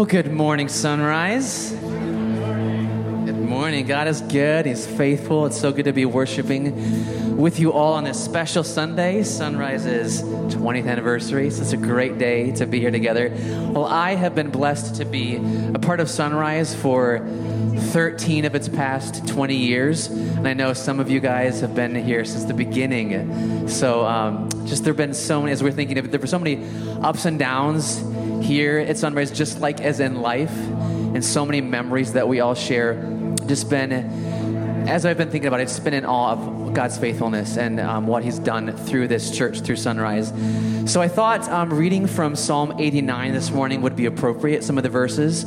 Well, good morning, Sunrise. Good morning. God is good. He's faithful. It's so good to be worshiping with you all on this special Sunday, Sunrise's 20th anniversary. So it's a great day to be here together. Well, I have been blessed to be a part of Sunrise for 13 of its past 20 years. And I know some of you guys have been here since the beginning. So um, just there have been so many, as we're thinking of it, there were so many ups and downs here at Sunrise, just like as in life, and so many memories that we all share. Just been, as I've been thinking about it, it's been in awe of God's faithfulness and um, what He's done through this church, through Sunrise. So I thought um, reading from Psalm 89 this morning would be appropriate, some of the verses,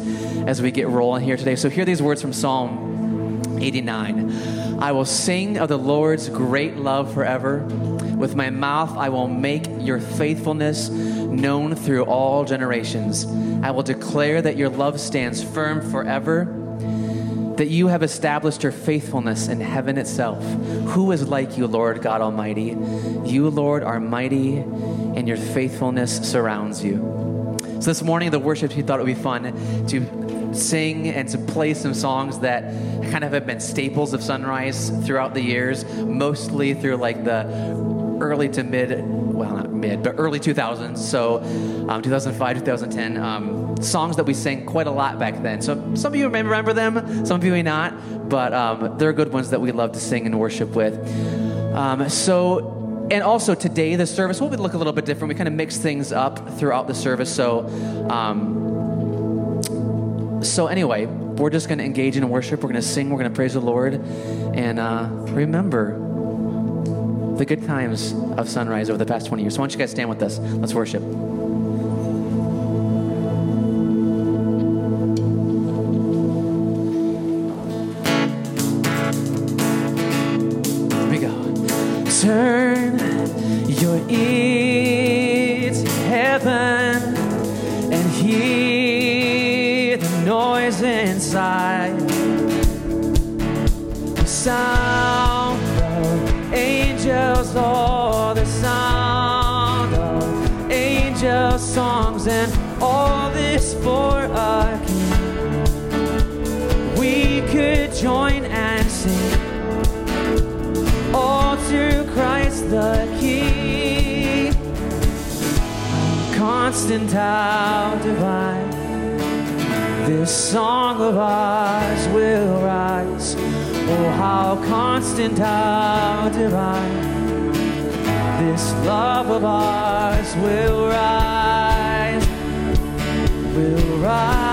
as we get rolling here today. So hear these words from Psalm 89. I will sing of the Lord's great love forever. With my mouth, I will make your faithfulness known through all generations. I will declare that your love stands firm forever, that you have established your faithfulness in heaven itself. Who is like you, Lord God Almighty? You, Lord, are mighty, and your faithfulness surrounds you. So this morning, the worship, team thought it would be fun to sing and to play some songs that kind of have been staples of Sunrise throughout the years, mostly through like the early to mid, mid, but early 2000s. So um, 2005, 2010, um, songs that we sang quite a lot back then. So some of you may remember them, some of you may not, but um, they're good ones that we love to sing and worship with. Um, so, and also today, the service will look a little bit different. We kind of mix things up throughout the service. So, um, so anyway, we're just going to engage in worship. We're going to sing. We're going to praise the Lord, and uh, remember the good times of Sunrise over the past 20 years. So why don't you guys stand with us? Let's worship. Here we go. Turn your ear to heaven and hear the noise inside. The sound songs and all this for a king. We could join and sing all to Christ the King. Constant how divine this song of ours will rise. Oh, how constant, how divine this love of ours will rise, will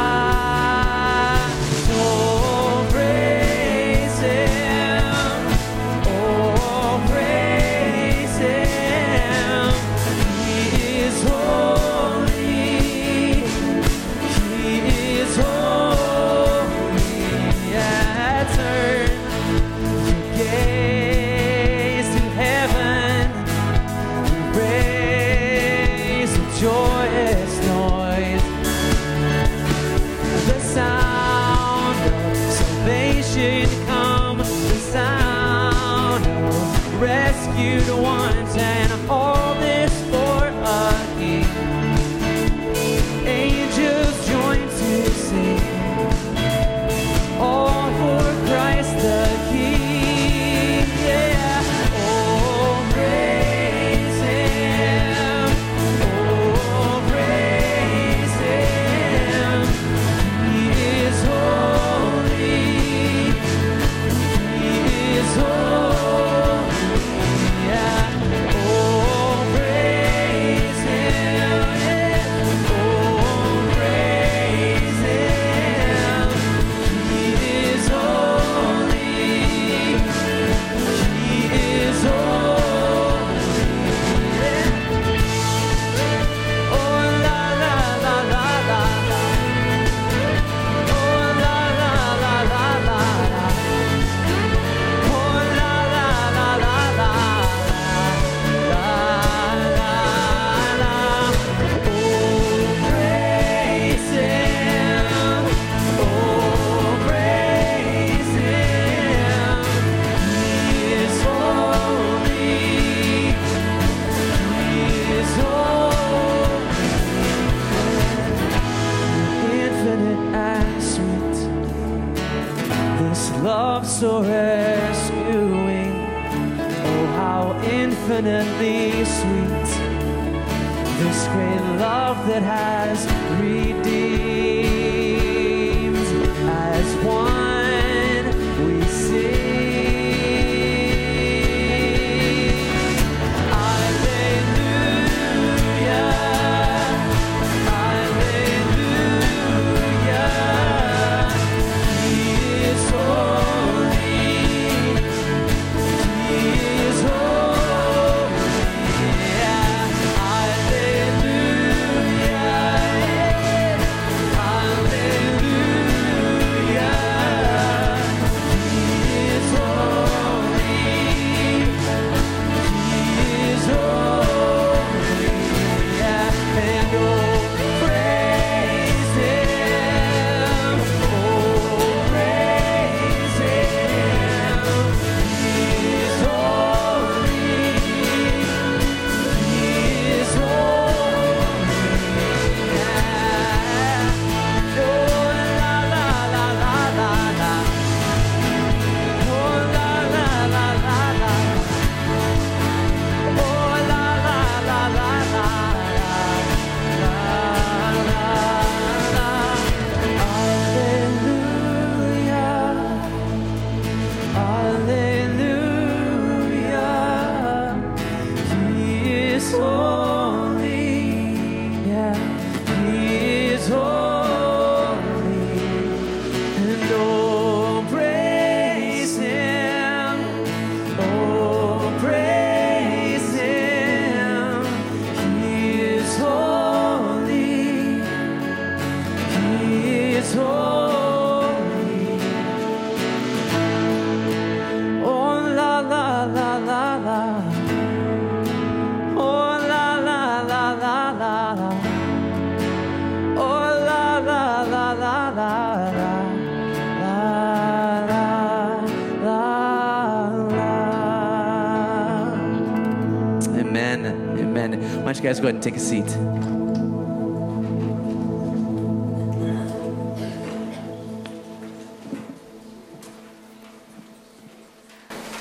ahead and take a seat?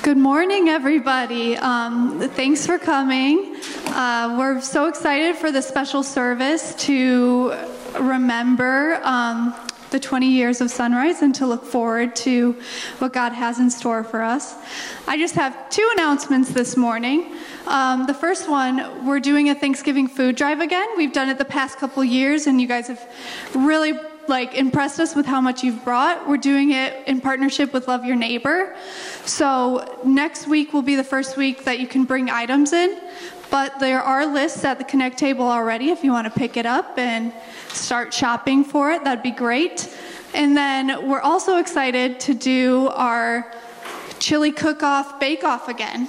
Good morning, everybody. Um, thanks for coming. Uh, we're so excited for the special service to remember um, the 20 years of Sunrise and to look forward to what God has in store for us. I just have two announcements this morning. Um, the first one, we're doing a Thanksgiving food drive again. We've done it the past couple years, and you guys have really like impressed us with how much you've brought. We're doing it in partnership with Love Your Neighbor. So next week will be the first week that you can bring items in, but there are lists at the Connect table already if you want to pick it up and start shopping for it. That'd be great. And then we're also excited to do our chili cook-off bake-off again.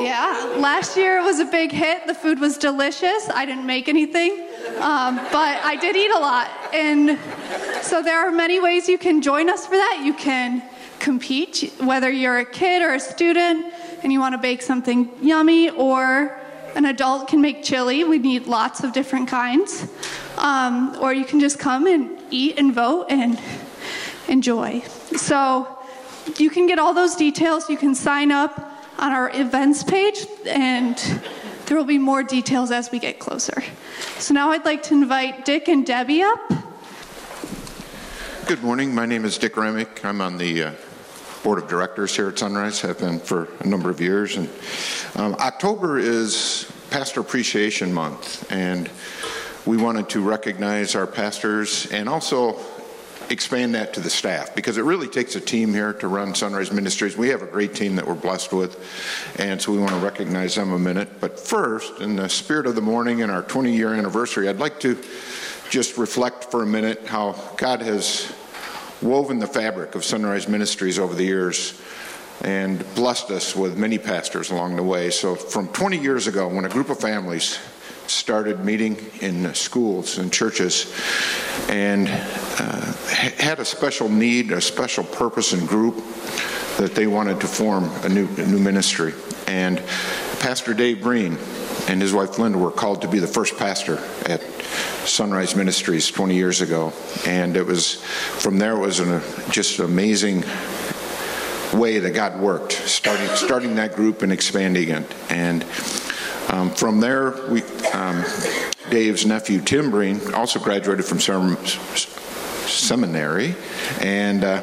Yeah, last year it was a big hit. The food was delicious. I didn't make anything, um, but I did eat a lot. And so there are many ways you can join us for that. You can compete, whether you're a kid or a student and you want to bake something yummy, or an adult can make chili. We need lots of different kinds. Um, or you can just come and eat and vote and enjoy. So you can get all those details. You can sign up on our events page, and there will be more details as we get closer. So now I'd like to invite Dick and Debbie up. Good morning. My name is Dick Remick. I'm on the uh, board of directors here at Sunrise. Have been for a number of years. And um, October is Pastor Appreciation Month, and we wanted to recognize our pastors and also expand that to the staff because it really takes a team here to run Sunrise Ministries. We have a great team that we're blessed with, and so we want to recognize them a minute. But first, in the spirit of the morning and our 20 year anniversary, I'd like to just reflect for a minute how God has woven the fabric of Sunrise Ministries over the years and blessed us with many pastors along the way. So, from 20 years ago, when a group of families started meeting in schools and churches and uh, had a special need, a special purpose and group that they wanted to form a new, a new ministry. And Pastor Dave Breen and his wife Linda were called to be the first pastor at Sunrise Ministries 20 years ago. And it was from there it was an, just amazing way that God worked, starting starting that group and expanding it. And um, from there, we um, Dave's nephew Tim Breen also graduated from seminary, and uh,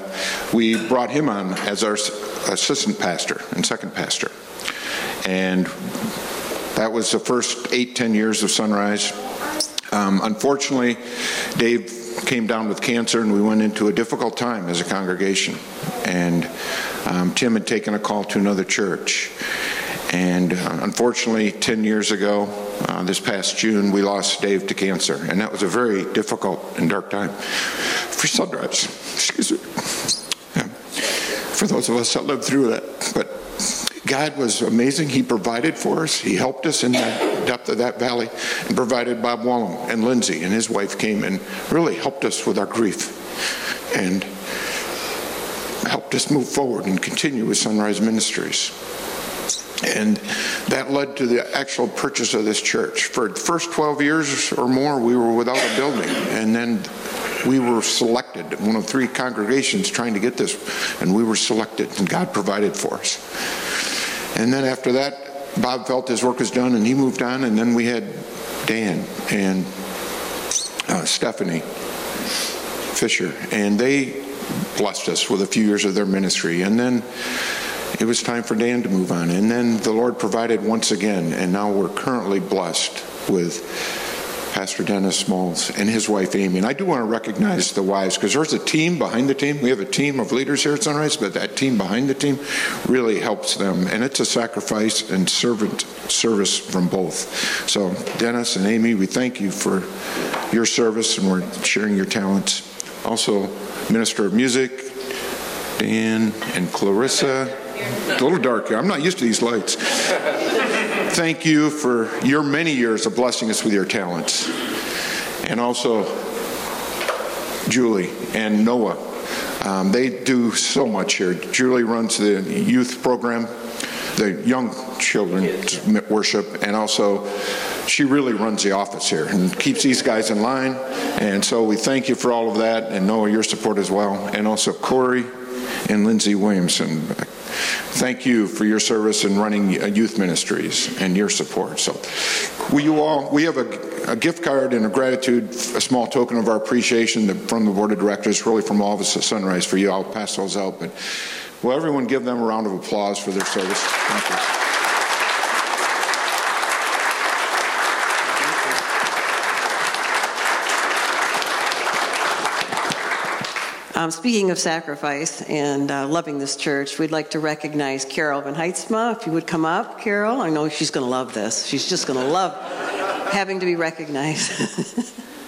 we brought him on as our assistant pastor and second pastor. And that was the first eight, ten years of Sunrise. Um, unfortunately, Dave came down with cancer, and we went into a difficult time as a congregation. And um, Tim had taken a call to another church. And uh, unfortunately, 10 years ago, uh, this past June, we lost Dave to cancer. And that was a very difficult and dark time for Sunrise. Excuse me. Yeah. For those of us that lived through that. But God was amazing. He provided for us. He helped us in the depth of that valley and provided Bob Wallum and Lindsay and his wife came and really helped us with our grief and helped us move forward and continue with Sunrise Ministries. And that led to the actual purchase of this church. For the first 12 years or more, we were without a building. And then we were selected, one of three congregations trying to get this, and we were selected, and God provided for us. And then after that, Bob felt his work was done and he moved on, and then we had Dan and uh, Stephanie Fisher, and they blessed us with a few years of their ministry. And then it was time for Dan to move on. And then the Lord provided once again, and now we're currently blessed with Pastor Dennis Moles and his wife Amy. And I do want to recognize the wives because there's a team behind the team. We have a team of leaders here at Sunrise, but that team behind the team really helps them. And it's a sacrifice and servant service from both. So, Dennis and Amy, we thank you for your service and we're sharing your talents. Also, Minister of Music, Dan and Clarissa. A little dark here. I'm not used to these lights thank you for your many years of blessing us with your talents. And also, Julie and Noah. Um, they do so much here. Julie runs the youth program, the young children worship, and also she really runs the office here and keeps these guys in line. And so we thank you for all of that, and Noah, your support as well. And also Corey and Lindsay Williamson thank you for your service in running uh, youth ministries and your support. So, will you all, we have a, a gift card and a gratitude, a small token of our appreciation from the board of directors, really from all of us at Sunrise for you. I'll pass those out, but will everyone give them a round of applause for their service? Um, speaking of sacrifice and uh, loving this church, we'd like to recognize Carol Van Heitzma. If you would come up, Carol. I know she's going to love this. She's just going to love having to be recognized.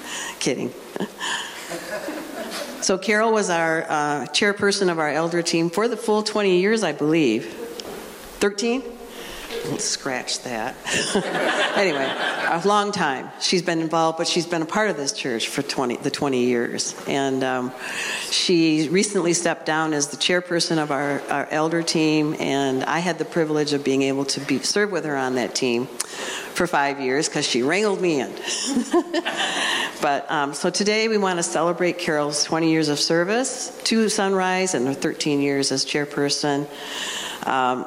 Kidding. So, Carol was our uh, chairperson of our elder team for the full 20 years, I believe. 13? Let's scratch that. anyway, a long time. She's been involved, but she's been a part of this church for 20, the 20 years. And um, she recently stepped down as the chairperson of our, our elder team, and I had the privilege of being able to be, serve with her on that team for five years because she wrangled me in. but um, so today we want to celebrate Carol's 20 years of service to Sunrise and her 13 years as chairperson. Um,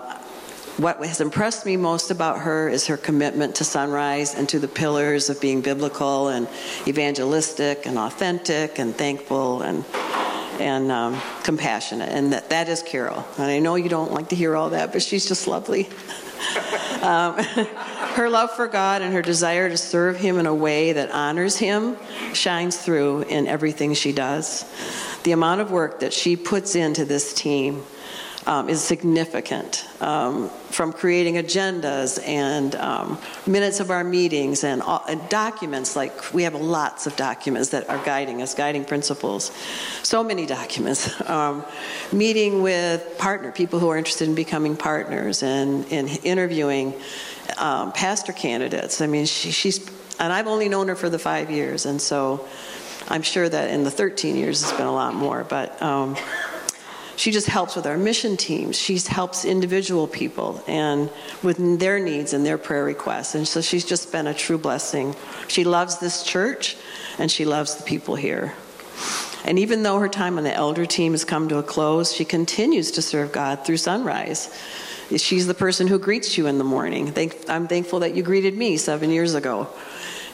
what has impressed me most about her is her commitment to Sunrise and to the pillars of being biblical and evangelistic and authentic and thankful and and um, compassionate. And that, that is Carol. And I know you don't like to hear all that, but she's just lovely. um, her love for God and her desire to serve Him in a way that honors Him shines through in everything she does. The amount of work that she puts into this team um, is significant. Um, from creating agendas and um, minutes of our meetings and, uh, and, documents, like we have lots of documents that are guiding us, guiding principles. So many documents. Um, meeting with partner, people who are interested in becoming partners and, and interviewing um, pastor candidates. I mean, she, she's, and I've only known her for the five years, and so I'm sure that in the 13 years it's been a lot more, but um, she just helps with our mission teams. She helps individual people and with their needs and their prayer requests. And so she's just been a true blessing. She loves this church and she loves the people here. And even though her time on the elder team has come to a close, she continues to serve God through Sunrise. She's the person who greets you in the morning. I'm thankful that you greeted me seven years ago.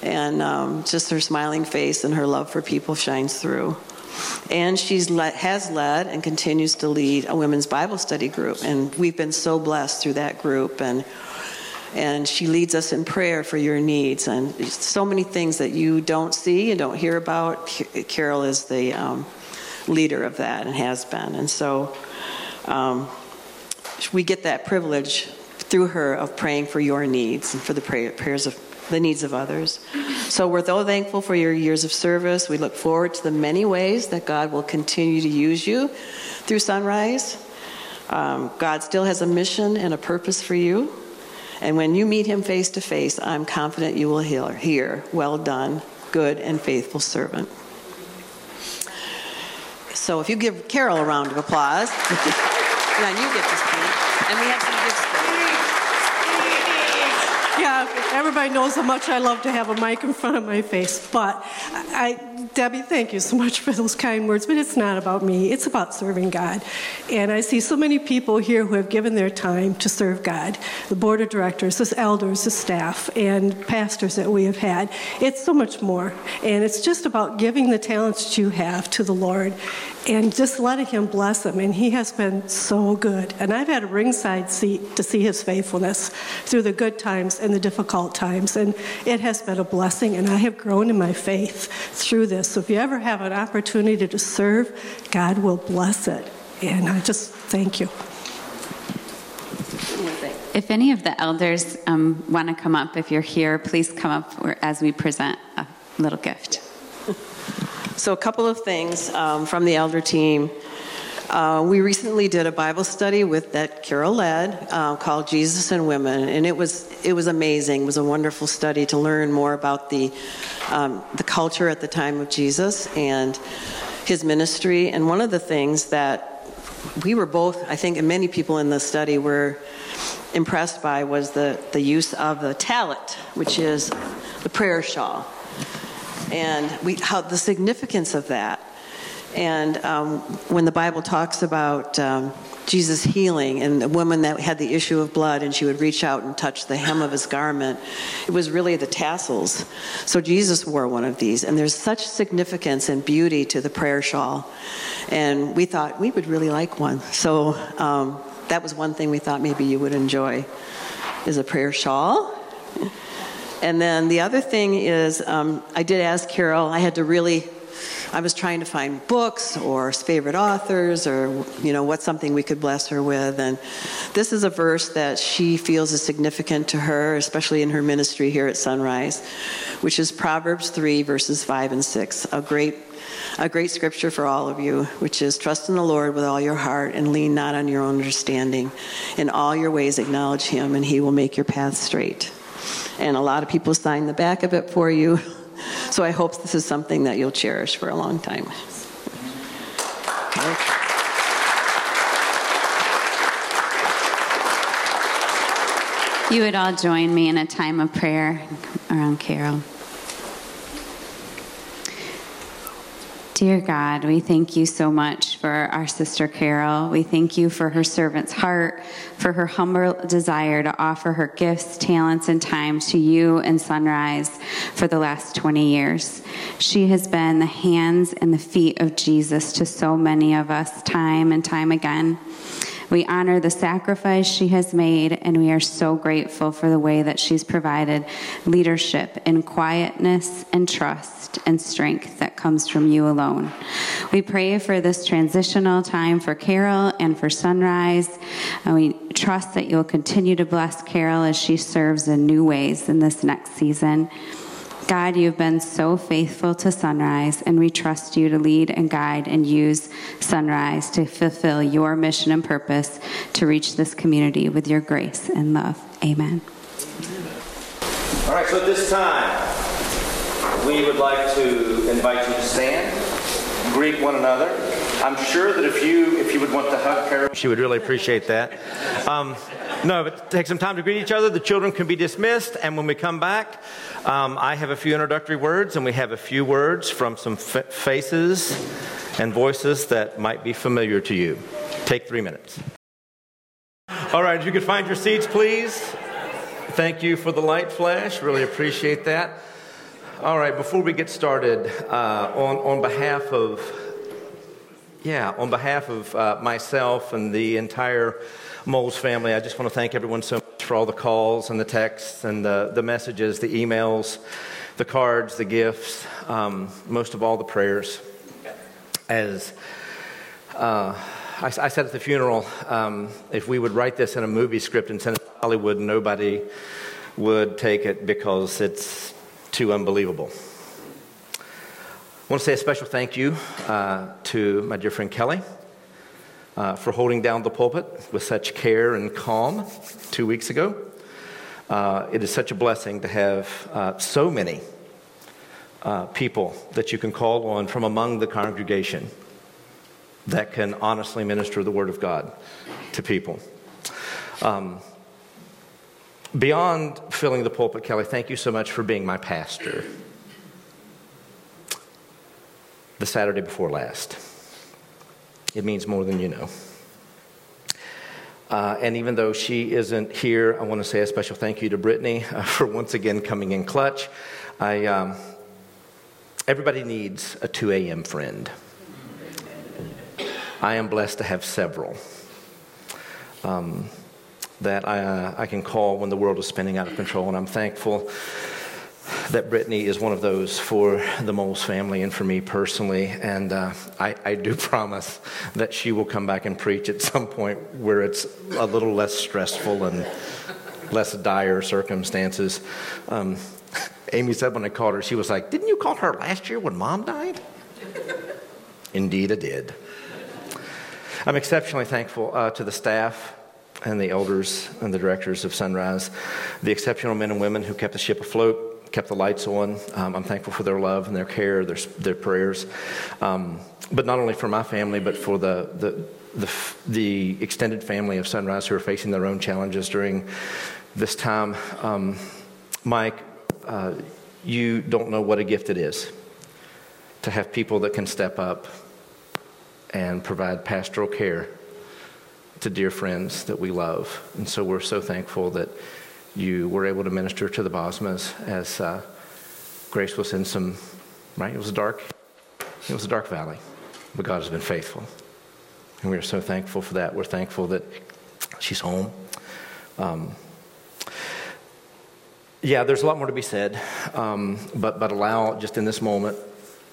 And um, just her smiling face and her love for people shines through. And she has led and continues to lead a women's Bible study group. And we've been so blessed through that group. And and she leads us in prayer for your needs and so many things that you don't see and don't hear about. Carol is the um, leader of that and has been, and so um, we get that privilege through her of praying for your needs and for the prayers of the needs of others. So we're so thankful for your years of service. We look forward to the many ways that God will continue to use you through Sunrise. Um, God still has a mission and a purpose for you. And when you meet him face to face, I'm confident you will hear, Well done, good and faithful servant. So if you give Carol a round of applause, now you get to speak. And we have some gifts Thank you everybody knows how much I love to have a mic in front of my face. But I, Debbie, thank you so much for those kind words. But it's not about me, it's about serving God. And I see so many people here who have given their time to serve God the board of directors, the elders, the staff, and pastors that we have had. It's so much more. And it's just about giving the talents that you have to the Lord and just letting Him bless them. And He has been so good. And I've had a ringside seat to see His faithfulness through the good times and the difficult times. And it has been a blessing. And I have grown in my faith through this. So if you ever have an opportunity to serve, God will bless it. And I just thank you. If any of the elders um, want to come up, if you're here, please come up as we present a little gift. So, a couple of things um, from the elder team. Uh, we recently did a Bible study with that Carol led uh, called Jesus and Women, and it was it was amazing. It was a wonderful study to learn more about the um, the culture at the time of Jesus and his ministry. And one of the things that we were both, I think, and many people in the study were impressed by was the the use of the tallit, which is the prayer shawl and we, how the significance of that. And um, when the Bible talks about um, Jesus healing and the woman that had the issue of blood and she would reach out and touch the hem of his garment, it was really the tassels. So Jesus wore one of these. And there's such significance and beauty to the prayer shawl. And we thought we would really like one. So um, that was one thing we thought maybe you would enjoy is a prayer shawl. And then the other thing is, um, I did ask Carol, I had to really, I was trying to find books or favorite authors or, you know, what's something we could bless her with. And this is a verse that she feels is significant to her, especially in her ministry here at Sunrise, which is Proverbs 3, verses 5 and 6. A great a great scripture for all of you, which is trust in the Lord with all your heart and lean not on your own understanding. In all your ways, acknowledge him, and he will make your path straight and a lot of people sign the back of it for you. So I hope this is something that you'll cherish for a long time. You would all join me in a time of prayer around Carol. Dear God, we thank you so much for our sister Carol. We thank you for her servant's heart, for her humble desire to offer her gifts, talents, and time to you and Sunrise for the last 20 years. She has been the hands and the feet of Jesus to so many of us, time and time again. We honor the sacrifice she has made, and we are so grateful for the way that she's provided leadership in quietness and trust and strength that comes from you alone. We pray for this transitional time for Carol and for Sunrise. And we trust that you'll continue to bless Carol as she serves in new ways in this next season. God, you've been so faithful to Sunrise, and we trust you to lead and guide and use Sunrise to fulfill your mission and purpose to reach this community with your grace and love. Amen. All right, so at this time, we would like to invite you to stand, greet one another. I'm sure that if you if you would want to hug Carol, she would really appreciate that. Um, no, but take some time to greet each other. The children can be dismissed, and when we come back, Um, I have a few introductory words, and we have a few words from some f- faces and voices that might be familiar to you. Take three minutes. All right, you could find your seats, please. Thank you for the light flash. Really appreciate that. All right, before we get started, uh, on, on behalf of yeah, on behalf of uh, myself and the entire Moles family, I just want to thank everyone so much for all the calls and the texts and the, the messages, the emails, the cards, the gifts, um, most of all the prayers. As uh, I, I, said at the funeral, um, if we would write this in a movie script and send it to Hollywood, nobody would take it because it's too unbelievable. I want to say a special thank you uh, to my dear friend Kelly uh, for holding down the pulpit with such care and calm two weeks ago. Uh, it is such a blessing to have uh, so many uh, people that you can call on from among the congregation that can honestly minister the Word of God to people. Um, beyond filling the pulpit, Kelly, thank you so much for being my pastor the Saturday before last. It means more than you know. Uh, and even though she isn't here, I want to say a special thank you to Brittany uh, for once again coming in clutch. I, um, everybody needs a 2 a.m. friend. I am blessed to have several um, that I, uh, I can call when the world is spinning out of control, and I'm thankful that Brittany is one of those for the Moles family and for me personally. And uh, I, I, do promise that she will come back and preach at some point where it's a little less stressful and less dire circumstances. Um, Amy said when I called her, she was like, Didn't you call her last year when mom died? Indeed, I did. I'm exceptionally thankful uh, to the staff and the elders and the directors of Sunrise, the exceptional men and women who kept the ship afloat kept the lights on. Um, I'm thankful for their love and their care, their, their prayers. Um, but not only for my family, but for the, the, the, the, extended family of Sunrise who are facing their own challenges during this time. Um, Mike, uh, you don't know what a gift it is to have people that can step up and provide pastoral care to dear friends that we love. And so we're so thankful that you were able to minister to the Bosmas as uh, Grace was in some, right? It was dark. It was a dark valley, but God has been faithful. And we are so thankful for that. We're thankful that she's home. Um, yeah, there's a lot more to be said, um, but, but allow just in this moment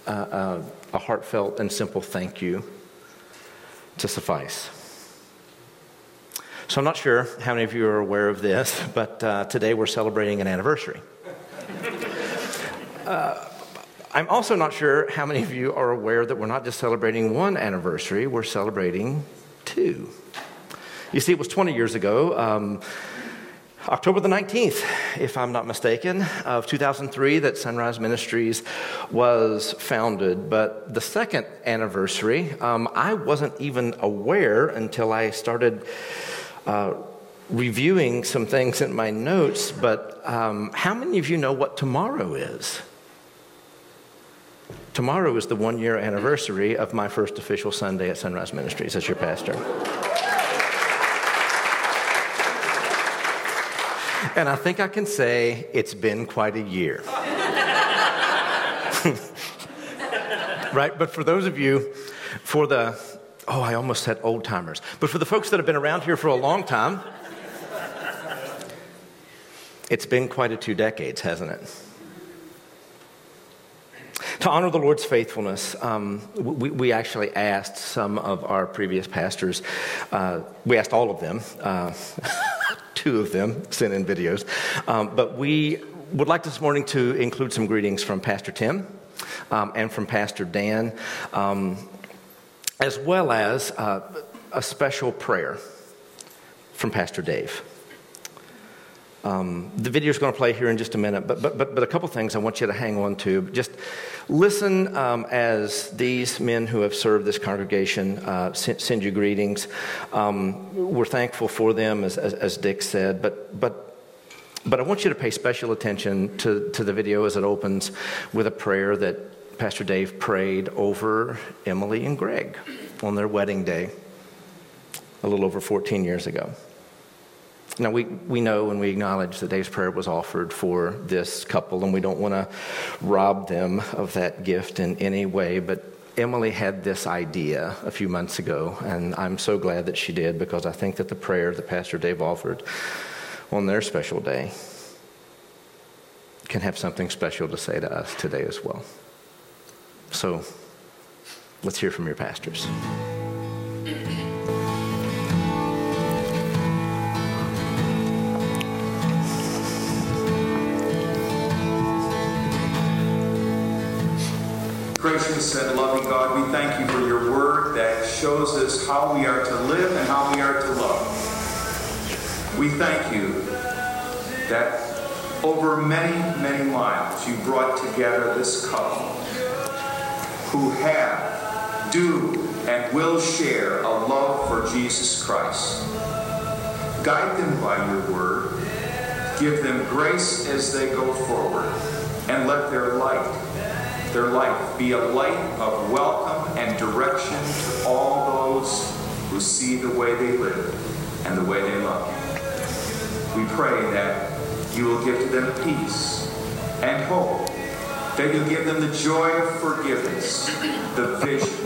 uh, uh, a heartfelt and simple thank you to suffice. So I'm not sure how many of you are aware of this, but uh, today we're celebrating an anniversary. Uh, I'm also not sure how many of you are aware that we're not just celebrating one anniversary, we're celebrating two. You see, it was 20 years ago, um, October the 19th, if I'm not mistaken, of 2003, that Sunrise Ministries was founded. But the second anniversary, um, I wasn't even aware until I started uh, reviewing some things in my notes, but um, how many of you know what tomorrow is? Tomorrow is the one year anniversary of my first official Sunday at Sunrise Ministries as your pastor. And I think I can say it's been quite a year. right? But for those of you, for the Oh, I almost said old timers. But for the folks that have been around here for a long time, it's been quite a two decades, hasn't it? To honor the Lord's faithfulness, um, we, we, actually asked some of our previous pastors, uh, we asked all of them, uh, two of them sent in videos, um, but we would like this morning to include some greetings from Pastor Tim um, and from Pastor Dan. As well as uh, a special prayer from Pastor Dave. Um, the video is going to play here in just a minute, but, but, but, but a couple things I want you to hang on to. Just listen um, as these men who have served this congregation uh, send, send, you greetings. Um, we're thankful for them, as, as, as, Dick said, but, but But I want you to pay special attention to, to the video as it opens with a prayer that Pastor Dave prayed over Emily and Greg on their wedding day a little over 14 years ago. Now, we, we know and we acknowledge that Dave's prayer was offered for this couple, and we don't want to rob them of that gift in any way, but Emily had this idea a few months ago, and I'm so glad that she did because I think that the prayer that Pastor Dave offered on their special day can have something special to say to us today as well. So let's hear from your pastors. Gracious and loving God, we thank you for your word that shows us how we are to live and how we are to love. We thank you that over many, many miles you brought together this couple who have, do, and will share a love for Jesus Christ. Guide them by your word. Give them grace as they go forward. And let their light their life be a light of welcome and direction to all those who see the way they live and the way they love. We pray that you will give to them peace and hope, that you'll give them the joy of forgiveness, the vision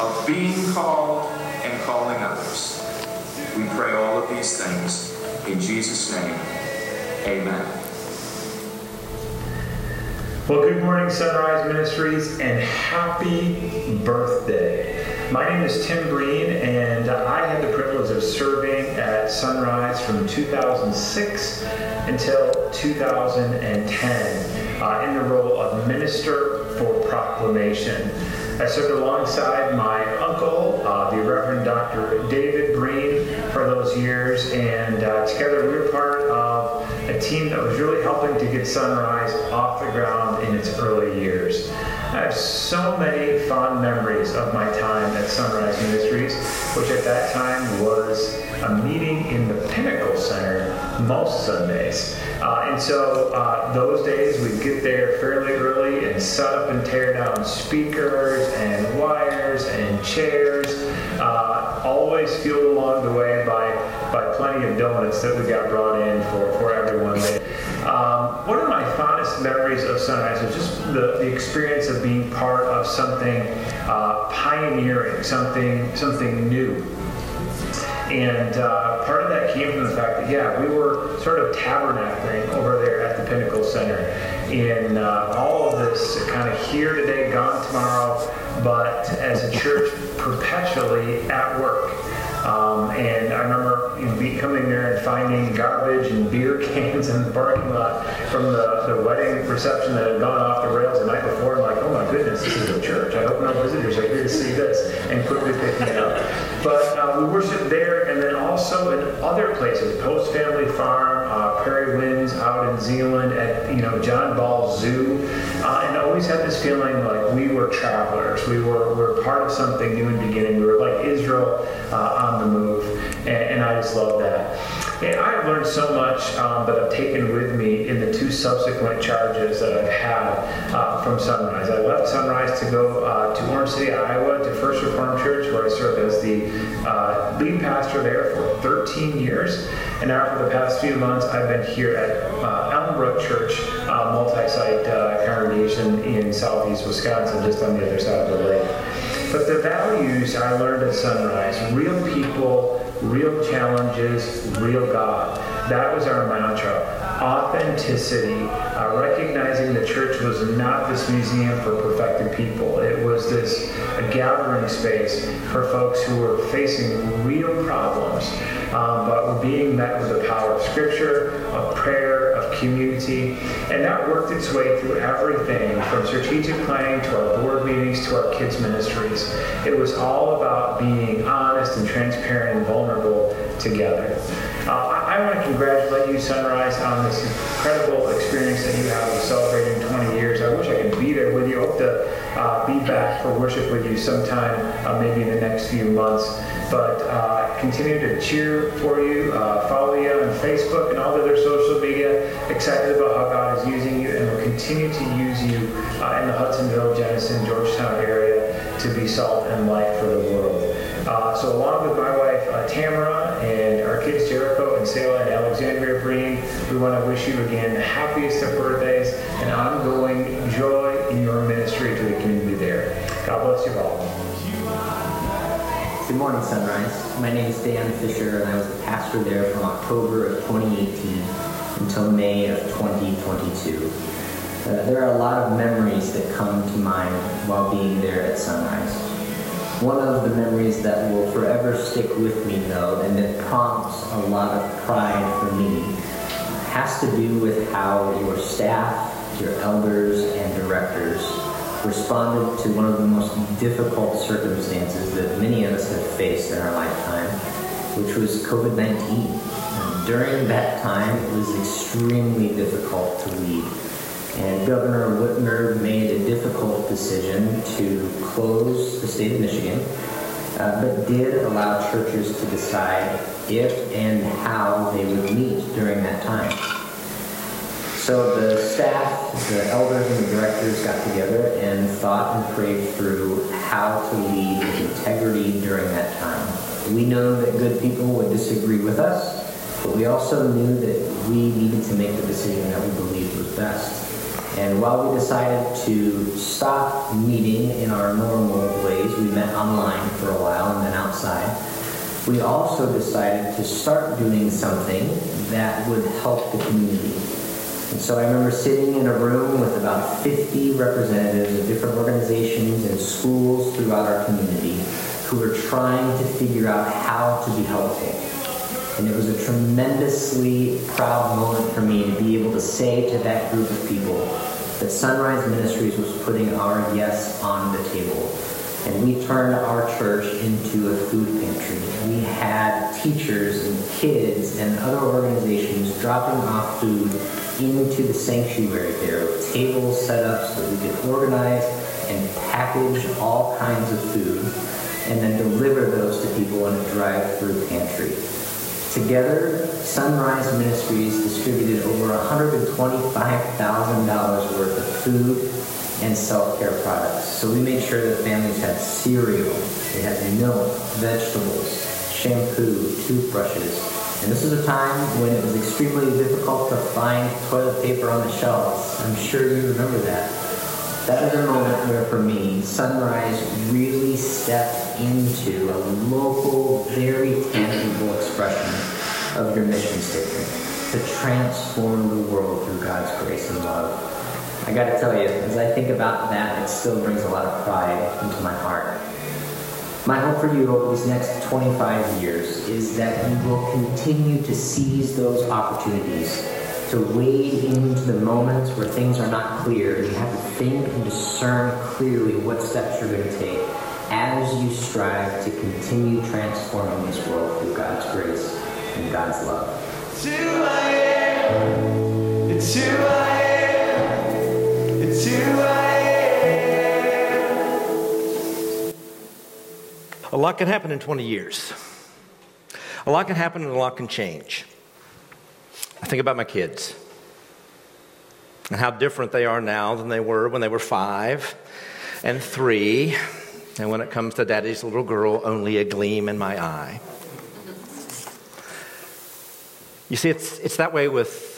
of being called and calling others. We pray all of these things in Jesus' name. Amen. Well, good morning, Sunrise Ministries, and happy birthday. My name is Tim Breen, and I had the privilege of serving at Sunrise from 2006 until 2010 uh, in the role of Minister for Proclamation. I served alongside my uncle, uh, the Reverend Dr. David Breen, for those years, and uh, together we were part of a team that was really helping to get Sunrise off the ground in its early years. I have so many fond memories of my time at Sunrise Ministries, which at that time was a meeting in the Pinnacle Center most Sundays. Uh, and so uh, those days we'd get there fairly early and set up and tear down speakers and wires and chairs, uh, always fueled along the way by, by plenty of donuts that we got brought in for, for everyone. Um, one of my fondest memories of Sunrise is just the, the experience of being part of something uh, pioneering, something, something new. And uh, part of that came from the fact that, yeah, we were sort of tabernacling over there at the Pinnacle Center in uh, all of this kind of here today, gone tomorrow, but as a church perpetually at work. Um, and I remember you know, coming there and finding garbage and beer cans in the parking lot from the, the wedding reception that had gone off the rails the night before. I'm like, oh my goodness, this is a church. I hope no visitors are here to see this, and quickly picking it up. But uh, we worshiped there and then also in other places, Post Family Farm, uh, Prairie Winds out in Zeeland, at you know John Ball Zoo, uh, and always had this feeling like we were travelers. We were, we were part of something new and beginning. We were like Israel uh, on the move, and, and I just love that. And I have learned so much um, that I've taken with me in the two subsequent charges that I've had uh, from Sunrise. I left Sunrise to go uh, to Orange City, Iowa, to First Reformed Church, where I served as the uh, lead pastor there for 13 years. And now, for the past few months, I've been here at uh, Elmbrook Church, uh, multi-site uh, congregation in southeast Wisconsin, just on the other side of the lake. But the values I learned at Sunrise, real people, real challenges, real God. That was our mantra. Authenticity, uh, recognizing the church was not this museum for perfected people. It was this a gathering space for folks who were facing real problems, um, but were being met with the power of Scripture, of prayer, community, and that worked its way through everything from strategic planning to our board meetings to our kids' ministries. It was all about being honest and transparent and vulnerable together. Uh, I I want to congratulate you, Sunrise, on this incredible experience that you have of celebrating 20 years. I wish I could be there with you. I hope to uh, be back for worship with you sometime, uh, maybe in the next few months. But uh, continue to cheer for you, uh, follow you on Facebook and all the other social media. Excited about how God is using you and will continue to use you uh, in the Hudsonville, Jenison, Georgetown area to be salt and light for the world. Uh, so along with my wife uh, Tamara and our kids Jericho and Selah and Alexandria Breen, we want to wish you again the happiest of birthdays and ongoing joy in your ministry to the community there. God bless you all. Good morning, Sunrise. My name is Dan Fisher, and I was the pastor there from October of 2018 until May of 2022. Uh, there are a lot of memories that come to mind while being there at Sunrise. One of the memories that will forever stick with me, though, and that prompts a lot of pride for me, has to do with how your staff, your elders, and directors responded to one of the most difficult circumstances that many of us have faced in our lifetime, which was COVID 19. During that time, it was extremely difficult to lead. And Governor Whitmer made a difficult decision to close the state of Michigan, uh, but did allow churches to decide if and how they would meet during that time. So the staff, the elders, and the directors got together and thought and prayed through how to lead with integrity during that time. We know that good people would disagree with us, but we also knew that we needed to make the decision that we believed was best. And while we decided to stop meeting in our normal ways, we met online for a while and then outside, we also decided to start doing something that would help the community. And so I remember sitting in a room with about 50 representatives of different organizations and schools throughout our community who were trying to figure out how to be helpful. And it was a tremendously proud moment for me to be able to say to that group of people that Sunrise Ministries was putting our yes on the table. And we turned our church into a food pantry. We had teachers and kids and other organizations dropping off food into the sanctuary there with tables set up so we could organize and package all kinds of food and then deliver those to people in a drive-through pantry. Together, Sunrise Ministries distributed over $125,000 worth of food and self-care products. So we made sure that families had cereal, they had milk, vegetables, shampoo, toothbrushes. And this was a time when it was extremely difficult to find toilet paper on the shelves. I'm sure you remember that. That was a moment where, for me, Sunrise really stepped into a local, very tangible expression of your mission statement to transform the world through God's grace and love. I got to tell you, as I think about that, it still brings a lot of pride into my heart. My hope for you over these next 25 years is that you will continue to seize those opportunities to wade into the moments where things are not clear. And you have to think and discern clearly what steps you're going to take as you strive to continue transforming this world through God's grace and God's love. It's who I am. It's who I am. It's who I am. A lot can happen in 20 years. A lot can happen and a lot can change. I think about my kids and how different they are now than they were when they were five and three. And when it comes to daddy's little girl, only a gleam in my eye. You see, it's, it's that way with,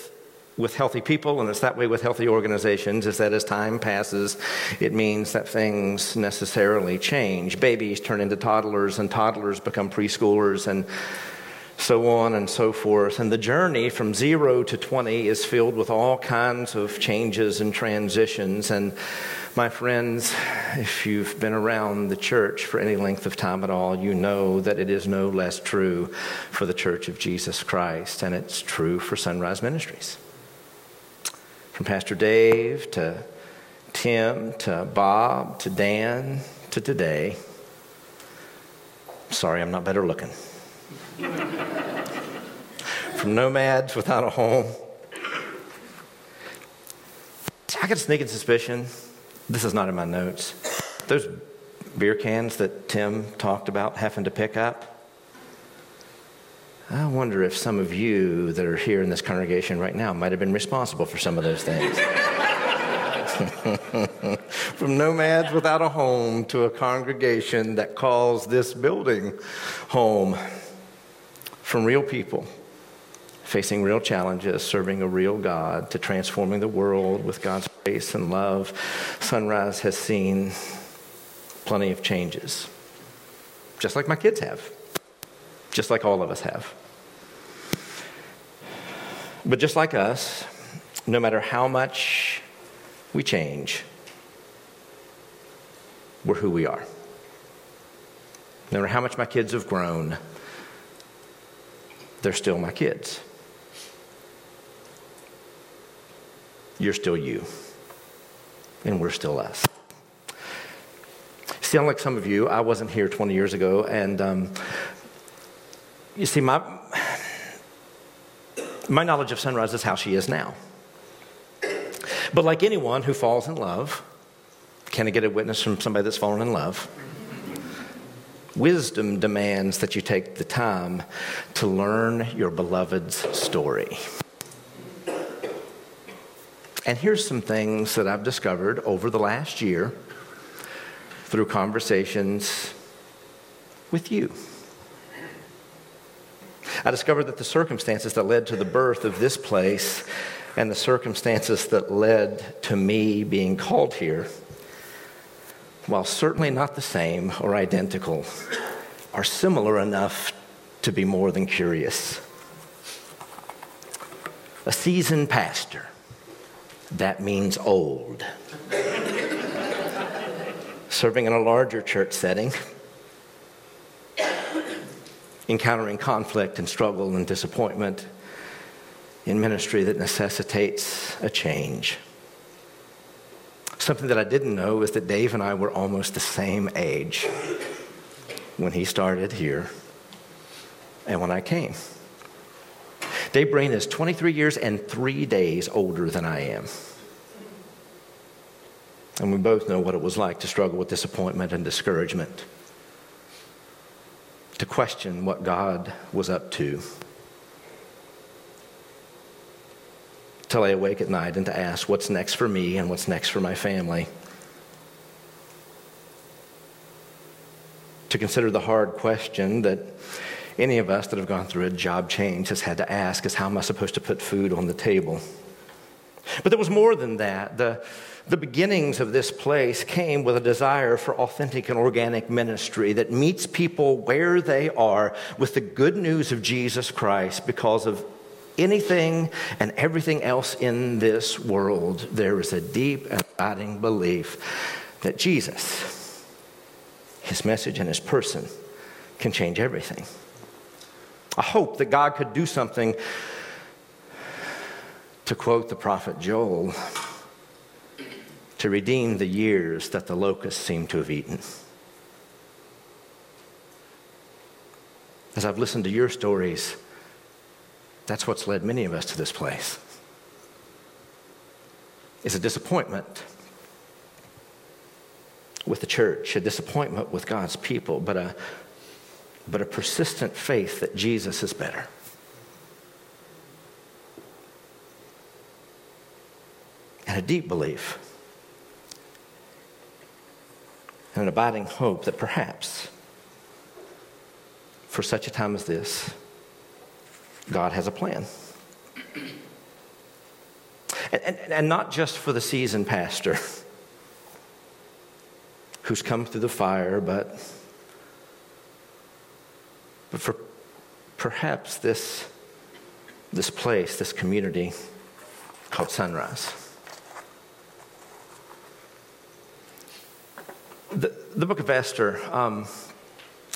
with healthy people, and it's that way with healthy organizations, is that as time passes, it means that things necessarily change. Babies turn into toddlers, and toddlers become preschoolers, and so on and so forth. And the journey from zero to 20 is filled with all kinds of changes and transitions. And my friends, if you've been around the church for any length of time at all, you know that it is no less true for the Church of Jesus Christ, and it's true for Sunrise Ministries. From Pastor Dave to Tim to Bob to Dan to today. Sorry, I'm not better looking. from nomads without a home. I got a sneaking suspicion, this is not in my notes, those beer cans that Tim talked about having to pick up. I wonder if some of you that are here in this congregation right now might have been responsible for some of those things. From nomads without a home to a congregation that calls this building home. From real people facing real challenges, serving a real God, to transforming the world with God's grace and love, Sunrise has seen plenty of changes. Just like my kids have, just like all of us have. But just like us, no matter how much we change, we're who we are. No matter how much my kids have grown, they're still my kids. You're still you, and we're still us. See, unlike some of you, I wasn't here 20 years ago, and um, you see, my, my knowledge of Sunrise is how she is now. But like anyone who falls in love, can I get a witness from somebody that's fallen in love? Wisdom demands that you take the time to learn your beloved's story. And here's some things that I've discovered over the last year through conversations with you. I discovered that the circumstances that led to the birth of this place and the circumstances that led to me being called here, while certainly not the same or identical, are similar enough to be more than curious. A seasoned pastor, that means old. Serving in a larger church setting, encountering conflict and struggle and disappointment in ministry that necessitates a change. Something that I didn't know was that Dave and I were almost the same age when he started here and when I came. Dave Brain is 23 years and three days older than I am. And we both know what it was like to struggle with disappointment and discouragement, to question what God was up to to lay awake at night and to ask, what's next for me and what's next for my family? To consider the hard question that any of us that have gone through a job change has had to ask is how am I supposed to put food on the table? But there was more than that. The, the beginnings of this place came with a desire for authentic and organic ministry that meets people where they are with the good news of Jesus Christ because of anything and everything else in this world, there is a deep and abiding belief that Jesus, his message and his person, can change everything. I hope that God could do something, to quote the prophet Joel, to redeem the years that the locusts seem to have eaten. As I've listened to your stories, that's what's led many of us to this place. It's a disappointment with the church, a disappointment with God's people, but a, but a persistent faith that Jesus is better. And a deep belief and an abiding hope that perhaps for such a time as this, God has a plan. And, and, and, not just for the seasoned pastor who's come through the fire, but, but for perhaps this, this place, this community called Sunrise. The, the book of Esther um,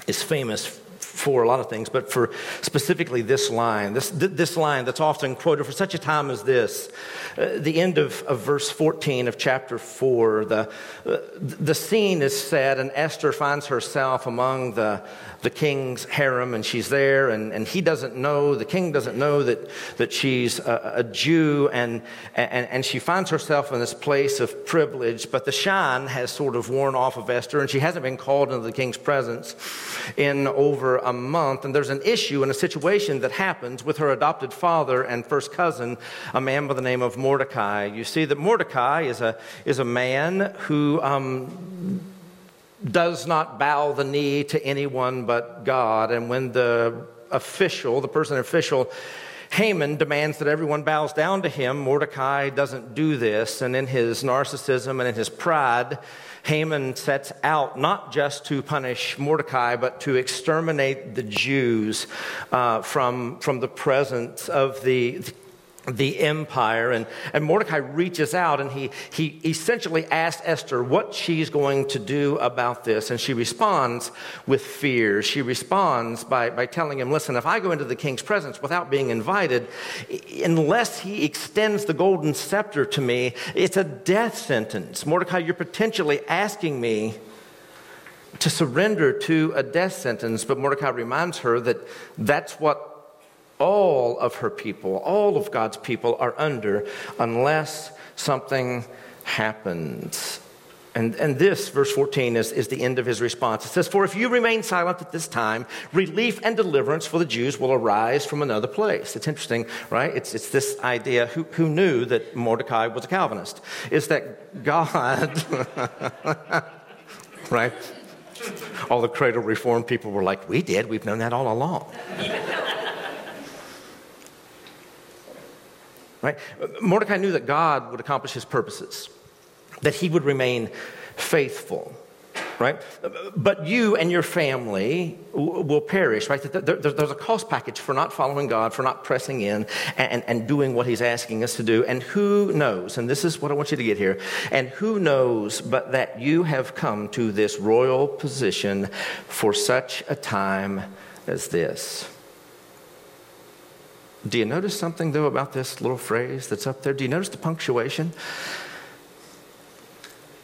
is famous for a lot of things, but for specifically this line, this, this line that's often quoted for such a time as this. Uh, the end of, of verse 14 of chapter 4, the, uh, the scene is set, and Esther finds herself among the, the king's harem, and she's there, and, and he doesn't know, the king doesn't know that, that she's a, a Jew, and, and, and she finds herself in this place of privilege, but the shine has sort of worn off of Esther, and she hasn't been called into the king's presence in over a month, and there's an issue and a situation that happens with her adopted father and first cousin, a man by the name of Mordecai. You see that Mordecai is a, is a man who um, does not bow the knee to anyone but God. And when the official, the Persian official, Haman demands that everyone bows down to him. Mordecai doesn't do this. And in his narcissism and in his pride, Haman sets out not just to punish Mordecai, but to exterminate the Jews uh, from, from the presence of the, the empire. And, and Mordecai reaches out and he, he essentially asks Esther what she's going to do about this. And she responds with fear. She responds by, by telling him, Listen, if I go into the king's presence without being invited, unless he extends the golden scepter to me, it's a death sentence. Mordecai, you're potentially asking me to surrender to a death sentence. But Mordecai reminds her that that's what all of her people, all of God's people are under unless something happens. And, and this, verse 14, is, is the end of his response. It says, For if you remain silent at this time, relief and deliverance for the Jews will arise from another place. It's interesting, right? It's, it's this idea who, who knew that Mordecai was a Calvinist? Is that God, right? All the cradle reform people were like, We did, we've known that all along. Right? Mordecai knew that God would accomplish his purposes, that he would remain faithful. Right? But you and your family will perish, right? There's a cost package for not following God, for not pressing in and, and doing what He's asking us to do. And who knows, and this is what I want you to get here, and who knows but that you have come to this royal position for such a time as this? Do you notice something, though, about this little phrase that's up there? Do you notice the punctuation?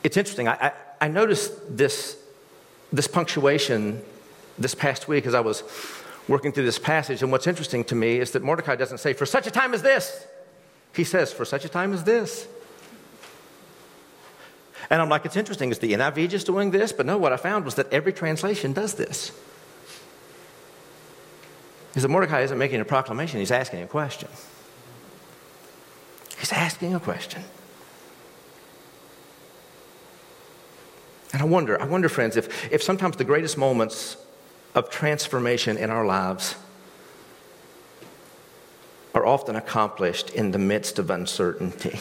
It's interesting. I, I, I noticed this, this punctuation this past week as I was working through this passage. And what's interesting to me is that Mordecai doesn't say, for such a time as this. He says, for such a time as this. And I'm like, it's interesting. Is the NIV just doing this? But no, what I found was that every translation does this. Because Mordecai isn't making a proclamation, he's asking a question. He's asking a question. And I wonder, I wonder, friends, if, if sometimes the greatest moments of transformation in our lives are often accomplished in the midst of uncertainty.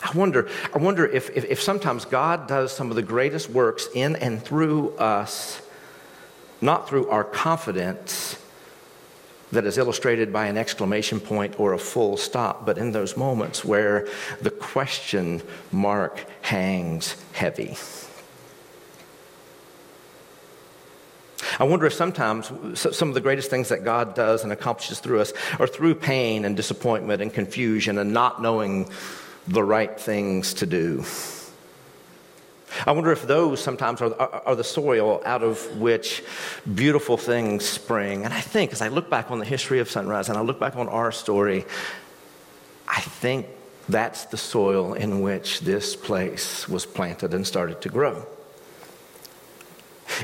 I wonder, I wonder if, if, if sometimes God does some of the greatest works in and through us, not through our confidence, that is illustrated by an exclamation point or a full stop, but in those moments where the question mark hangs heavy. I wonder if sometimes some of the greatest things that God does and accomplishes through us are through pain and disappointment and confusion and not knowing the right things to do. I wonder if those sometimes are, are, are, the soil out of which beautiful things spring. And I think as I look back on the history of Sunrise and I look back on our story, I think that's the soil in which this place was planted and started to grow.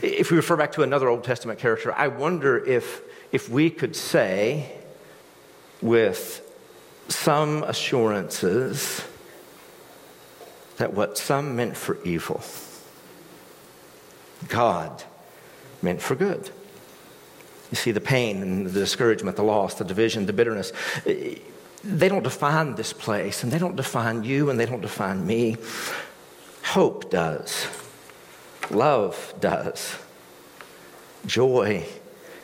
If we refer back to another Old Testament character, I wonder if, if we could say with some assurances that what some meant for evil, God meant for good. You see, the pain and the discouragement, the loss, the division, the bitterness, they don't define this place, and they don't define you, and they don't define me. Hope does, love does, joy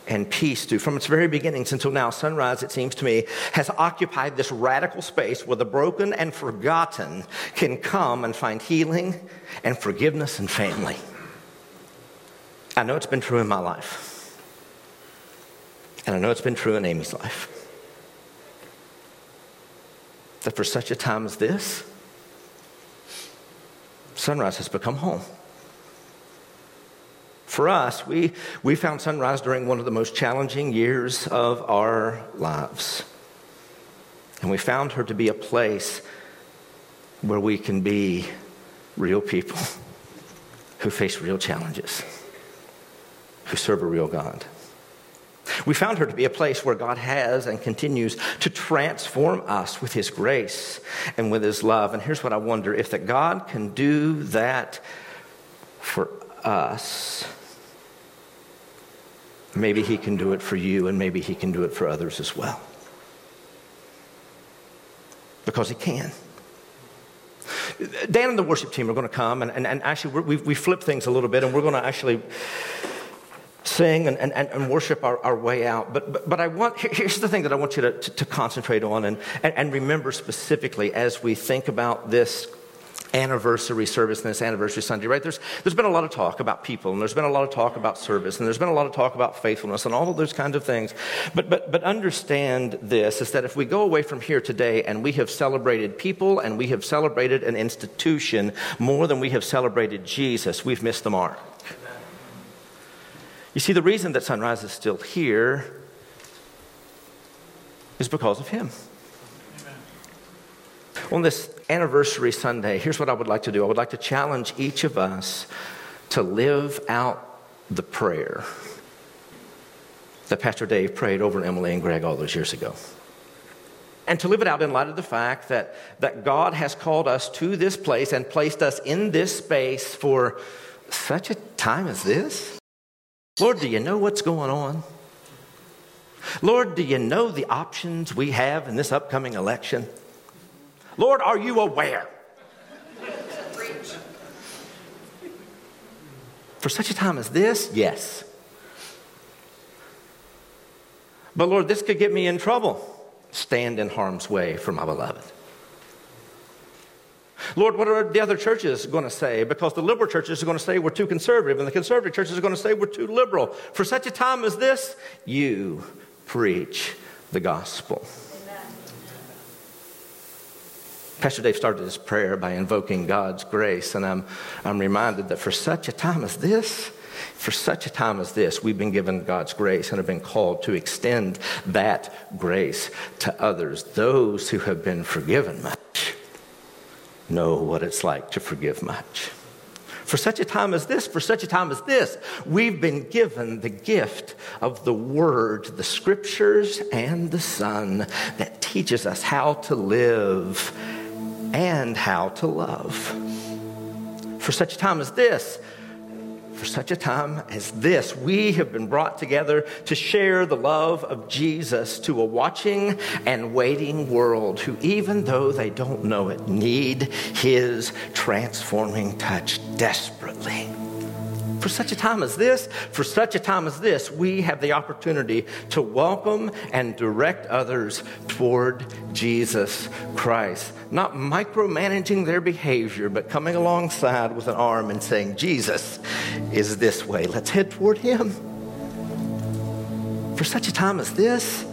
and peace do. From its very beginnings until now, Sunrise, it seems to me, has occupied this radical space where the broken and forgotten can come and find healing and forgiveness and family. I know it's been true in my life. And I know it's been true in Amy's life. That for such a time as this, Sunrise has become home. For us, we, we found Sunrise during one of the most challenging years of our lives. And we found her to be a place where we can be real people who face real challenges, who serve a real God. We found her to be a place where God has and continues to transform us with His grace and with His love. And here's what I wonder if that God can do that for us, maybe He can do it for you, and maybe He can do it for others as well. Because He can. Dan and the worship team are going to come, and, and, and actually, we we flipped things a little bit, and we're going to actually sing and, and, and worship our, our way out. But, but, but I want, here's the thing that I want you to, to, to concentrate on and, and, and remember specifically as we think about this anniversary service and this anniversary Sunday, right? There's, there's been a lot of talk about people, and there's been a lot of talk about service, and there's been a lot of talk about faithfulness, and all of those kinds of things. But, but, but understand this is that if we go away from here today and we have celebrated people and we have celebrated an institution more than we have celebrated Jesus, we've missed the mark. You see, the reason that Sunrise is still here is because of Him. On this anniversary Sunday, here's what I would like to do I would like to challenge each of us to live out the prayer that Pastor Dave prayed over Emily and Greg all those years ago. And to live it out in light of the fact that, that God has called us to this place and placed us in this space for such a time as this. Lord, do you know what's going on? Lord, do you know the options we have in this upcoming election? Lord, are you aware? For such a time as this, yes. But Lord, this could get me in trouble. Stand in harm's way for my beloved. Lord, what are the other churches going to say? Because the liberal churches are going to say we're too conservative, and the conservative churches are going to say we're too liberal. For such a time as this, you preach the gospel. Pastor Dave started his prayer by invoking God's grace, and I'm, I'm reminded that for such a time as this, for such a time as this, we've been given God's grace and have been called to extend that grace to others, those who have been forgiven much know what it's like to forgive much. For such a time as this, for such a time as this, we've been given the gift of the Word, the Scriptures, and the Son that teaches us how to live and how to love. For such a time as this, for such a time as this, we have been brought together to share the love of Jesus to a watching and waiting world who, even though they don't know it, need his transforming touch desperately. For such a time as this, for such a time as this, we have the opportunity to welcome and direct others toward Jesus Christ. Not micromanaging their behavior, but coming alongside with an arm and saying, Jesus is this way. Let's head toward Him. For such a time as this,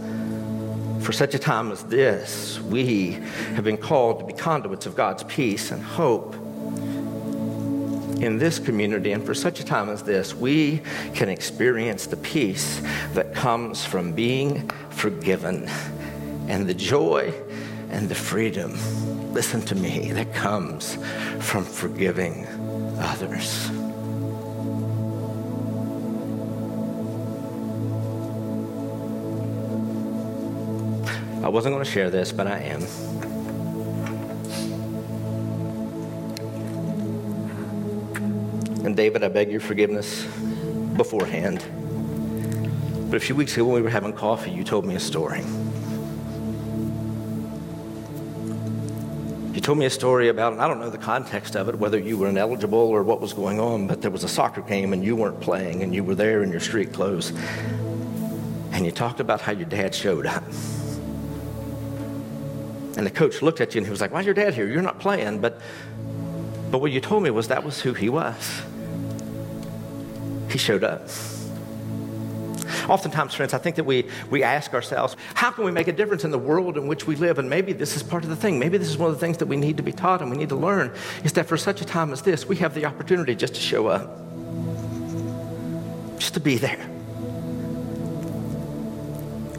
for such a time as this, we have been called to be conduits of God's peace and hope in this community and for such a time as this, we can experience the peace that comes from being forgiven and the joy and the freedom, listen to me, that comes from forgiving others. I wasn't going to share this, but I am. And David, I beg your forgiveness beforehand. But a few weeks ago when we were having coffee, you told me a story. You told me a story about, and I don't know the context of it, whether you were ineligible or what was going on, but there was a soccer game and you weren't playing and you were there in your street clothes. And you talked about how your dad showed up. And the coach looked at you and he was like, Why's your dad here? You're not playing. But, but what you told me was that was who he was. He showed up. Oftentimes, friends, I think that we, we ask ourselves, how can we make a difference in the world in which we live? And maybe this is part of the thing. Maybe this is one of the things that we need to be taught and we need to learn is that for such a time as this, we have the opportunity just to show up, just to be there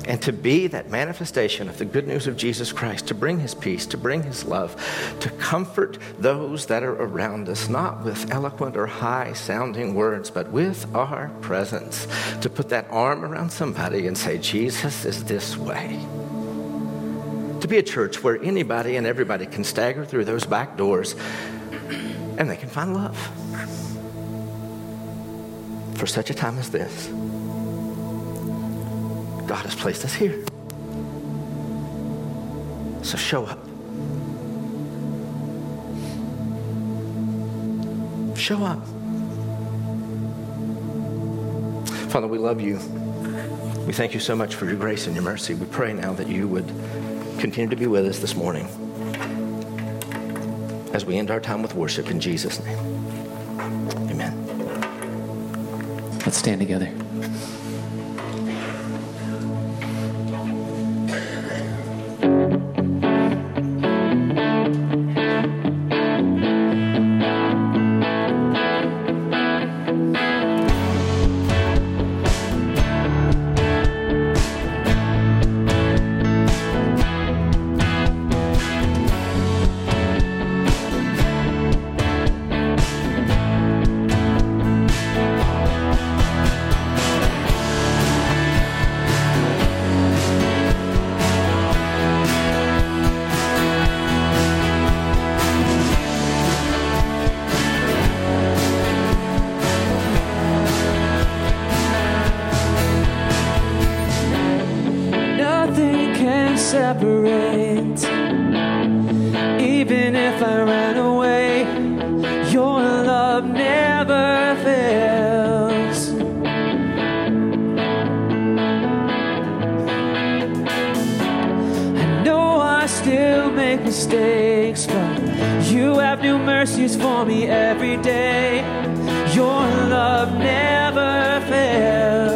and to be that manifestation of the good news of Jesus Christ, to bring his peace, to bring his love, to comfort those that are around us, not with eloquent or high sounding words, but with our presence, to put that arm around somebody and say, Jesus is this way. To be a church where anybody and everybody can stagger through those back doors and they can find love. For such a time as this. God has placed us here. So show up. Show up. Father, we love you. We thank you so much for your grace and your mercy. We pray now that you would continue to be with us this morning as we end our time with worship in Jesus' name. Amen. Let's stand together. mistakes, but you have new mercies for me every day. Your love never fails.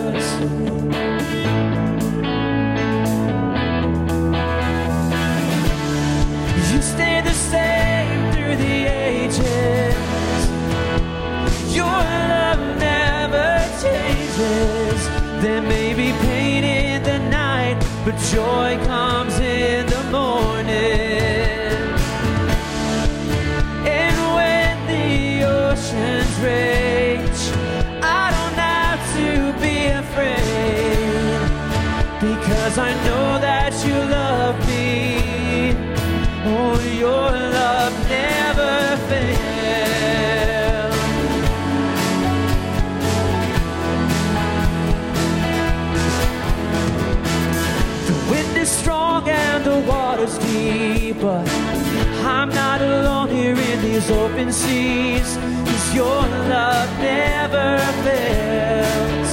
water's deep, but I'm not alone here in these open seas. Cause your love never fails.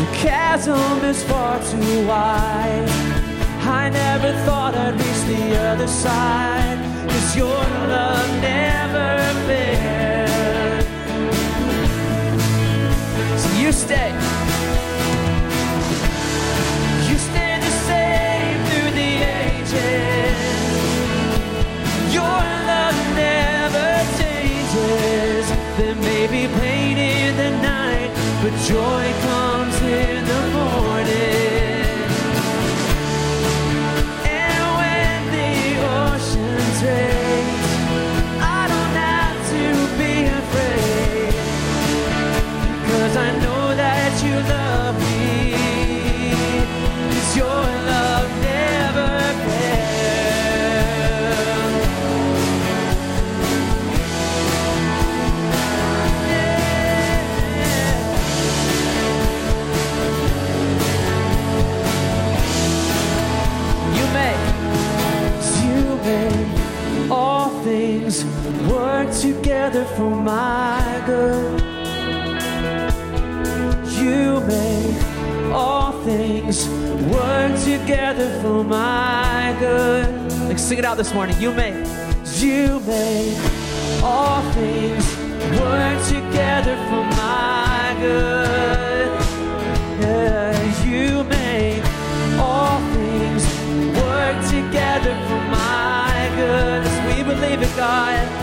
The chasm is far too wide. I never thought I'd reach the other side. Cause your love never fails. So you stay. Together Sing it out this morning. You made, you made all things work together for my good. Yeah, you made all things work together for my good. As we believe in God.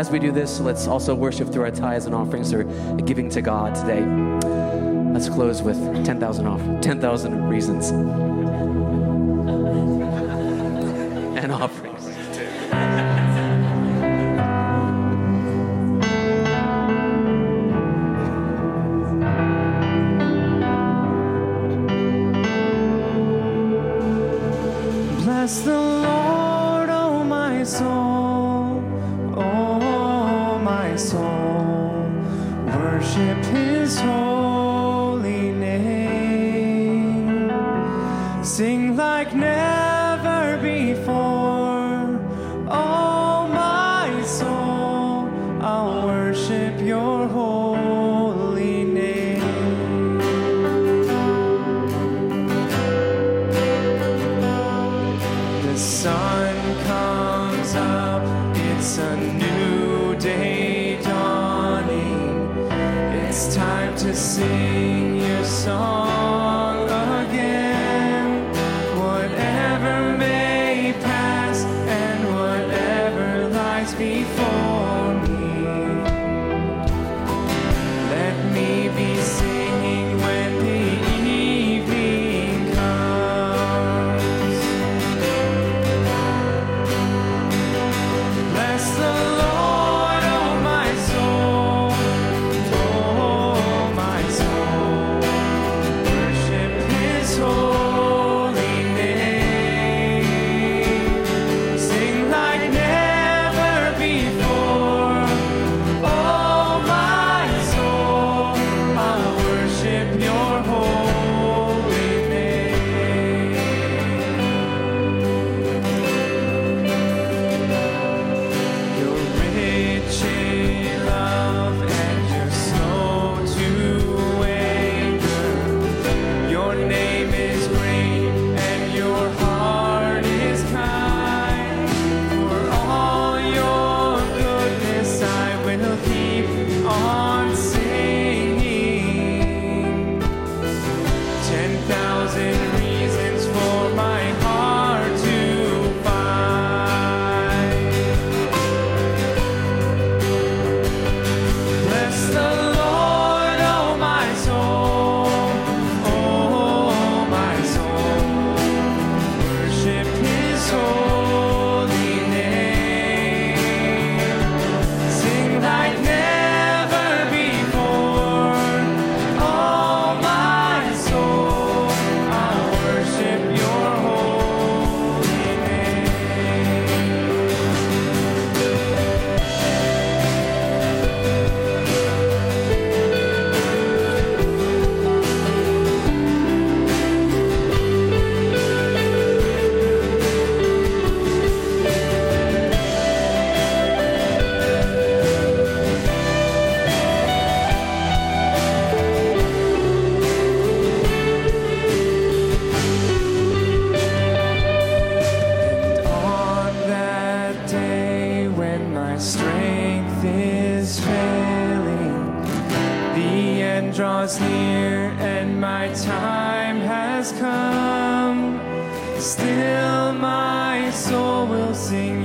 as we do this, let's also worship through our tithes and offerings or giving to God today. Let's close with 10,000 off, 10,000 reasons.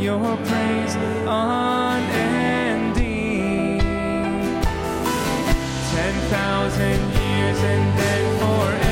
your praise unending. Ten thousand years and then forever.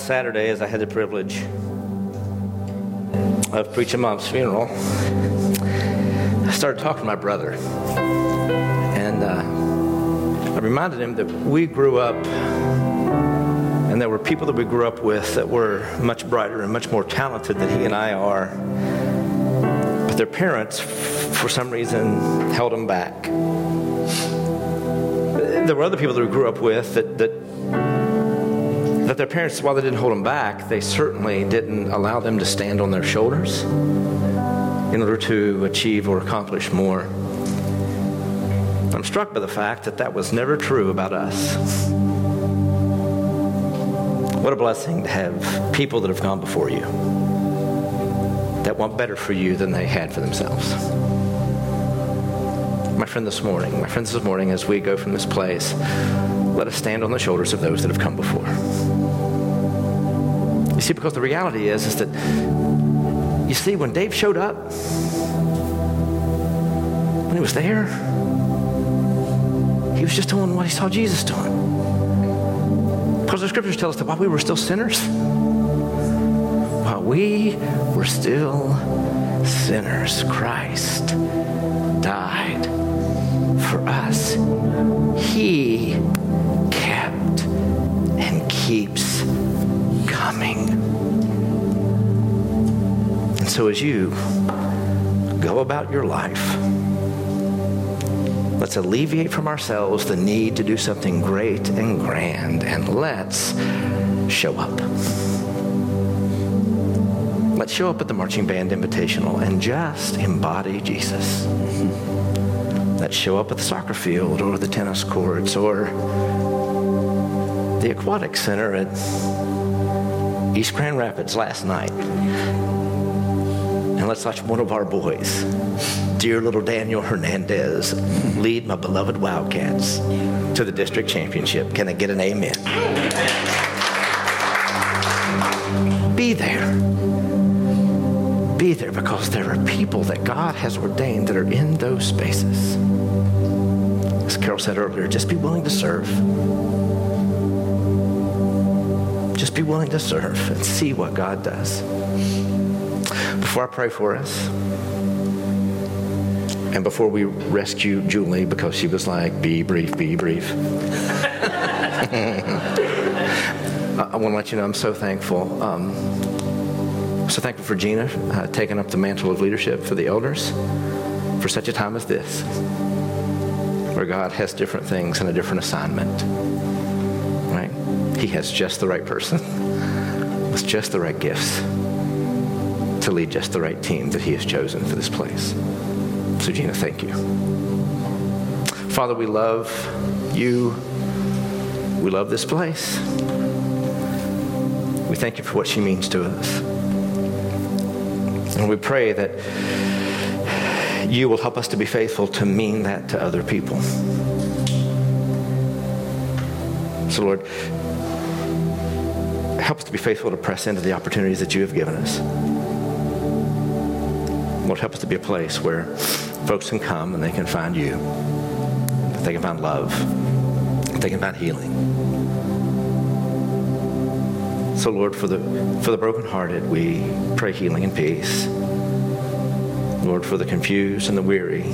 Last Saturday, as I had the privilege of preaching mom's funeral, I started talking to my brother. And uh, I reminded him that we grew up, and there were people that we grew up with that were much brighter and much more talented than he and I are. But their parents, for some reason, held them back. There were other people that we grew up with that, that that their parents, while they didn't hold them back, they certainly didn't allow them to stand on their shoulders in order to achieve or accomplish more. I'm struck by the fact that that was never true about us. What a blessing to have people that have gone before you that want better for you than they had for themselves. My friend, this morning, my friends, this morning, as we go from this place, let us stand on the shoulders of those that have come before. You see, because the reality is, is that, you see, when Dave showed up, when he was there, he was just doing what he saw Jesus doing. Because the scriptures tell us that while we were still sinners, while we were still sinners, Christ died for us. He kept and keeps And so as you go about your life, let's alleviate from ourselves the need to do something great and grand, and let's show up. Let's show up at the Marching Band Invitational and just embody Jesus. Let's show up at the soccer field or the tennis courts or the aquatic center at East Grand Rapids last night. And let's watch one of our boys, dear little Daniel Hernandez, lead my beloved Wildcats to the district championship. Can I get an amen? Be there. Be there because there are people that God has ordained that are in those spaces. As Carol said earlier, just be willing to serve. Just be willing to serve and see what God does. Before I pray for us, and before we rescue Julie because she was like, be brief, be brief. I, want to let you know I'm so thankful. Um, so thankful for Gina uh, taking up the mantle of leadership for the elders for such a time as this, where God has different things and a different assignment. Right? He has just the right person with just the right gifts to lead just the right team that He has chosen for this place. So, Gina, thank you. Father, we love you. We love this place. We thank you for what she means to us. And we pray that you will help us to be faithful to mean that to other people. So, Lord, help us to be faithful to press into the opportunities that you have given us. Lord, help us to be a place where folks can come and they can find you, that they can find love, that they can find healing. So, Lord, for the, for the brokenhearted, we pray healing and peace. Lord, for the confused and the weary,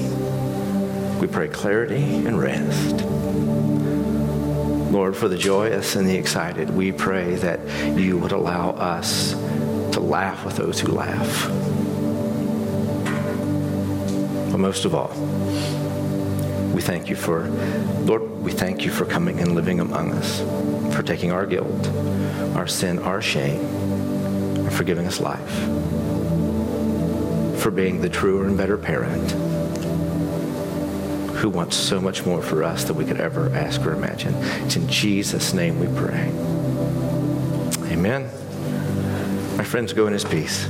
we pray clarity and rest. Lord, for the joyous and the excited, we pray that you would allow us to laugh with those who laugh. But most of all, we thank you for, Lord, we thank you for coming and living among us, for taking our guilt, our sin, our shame, and for giving us life, for being the truer and better parent who wants so much more for us than we could ever ask or imagine. It's in Jesus' name we pray. Amen. My friends, go in his peace.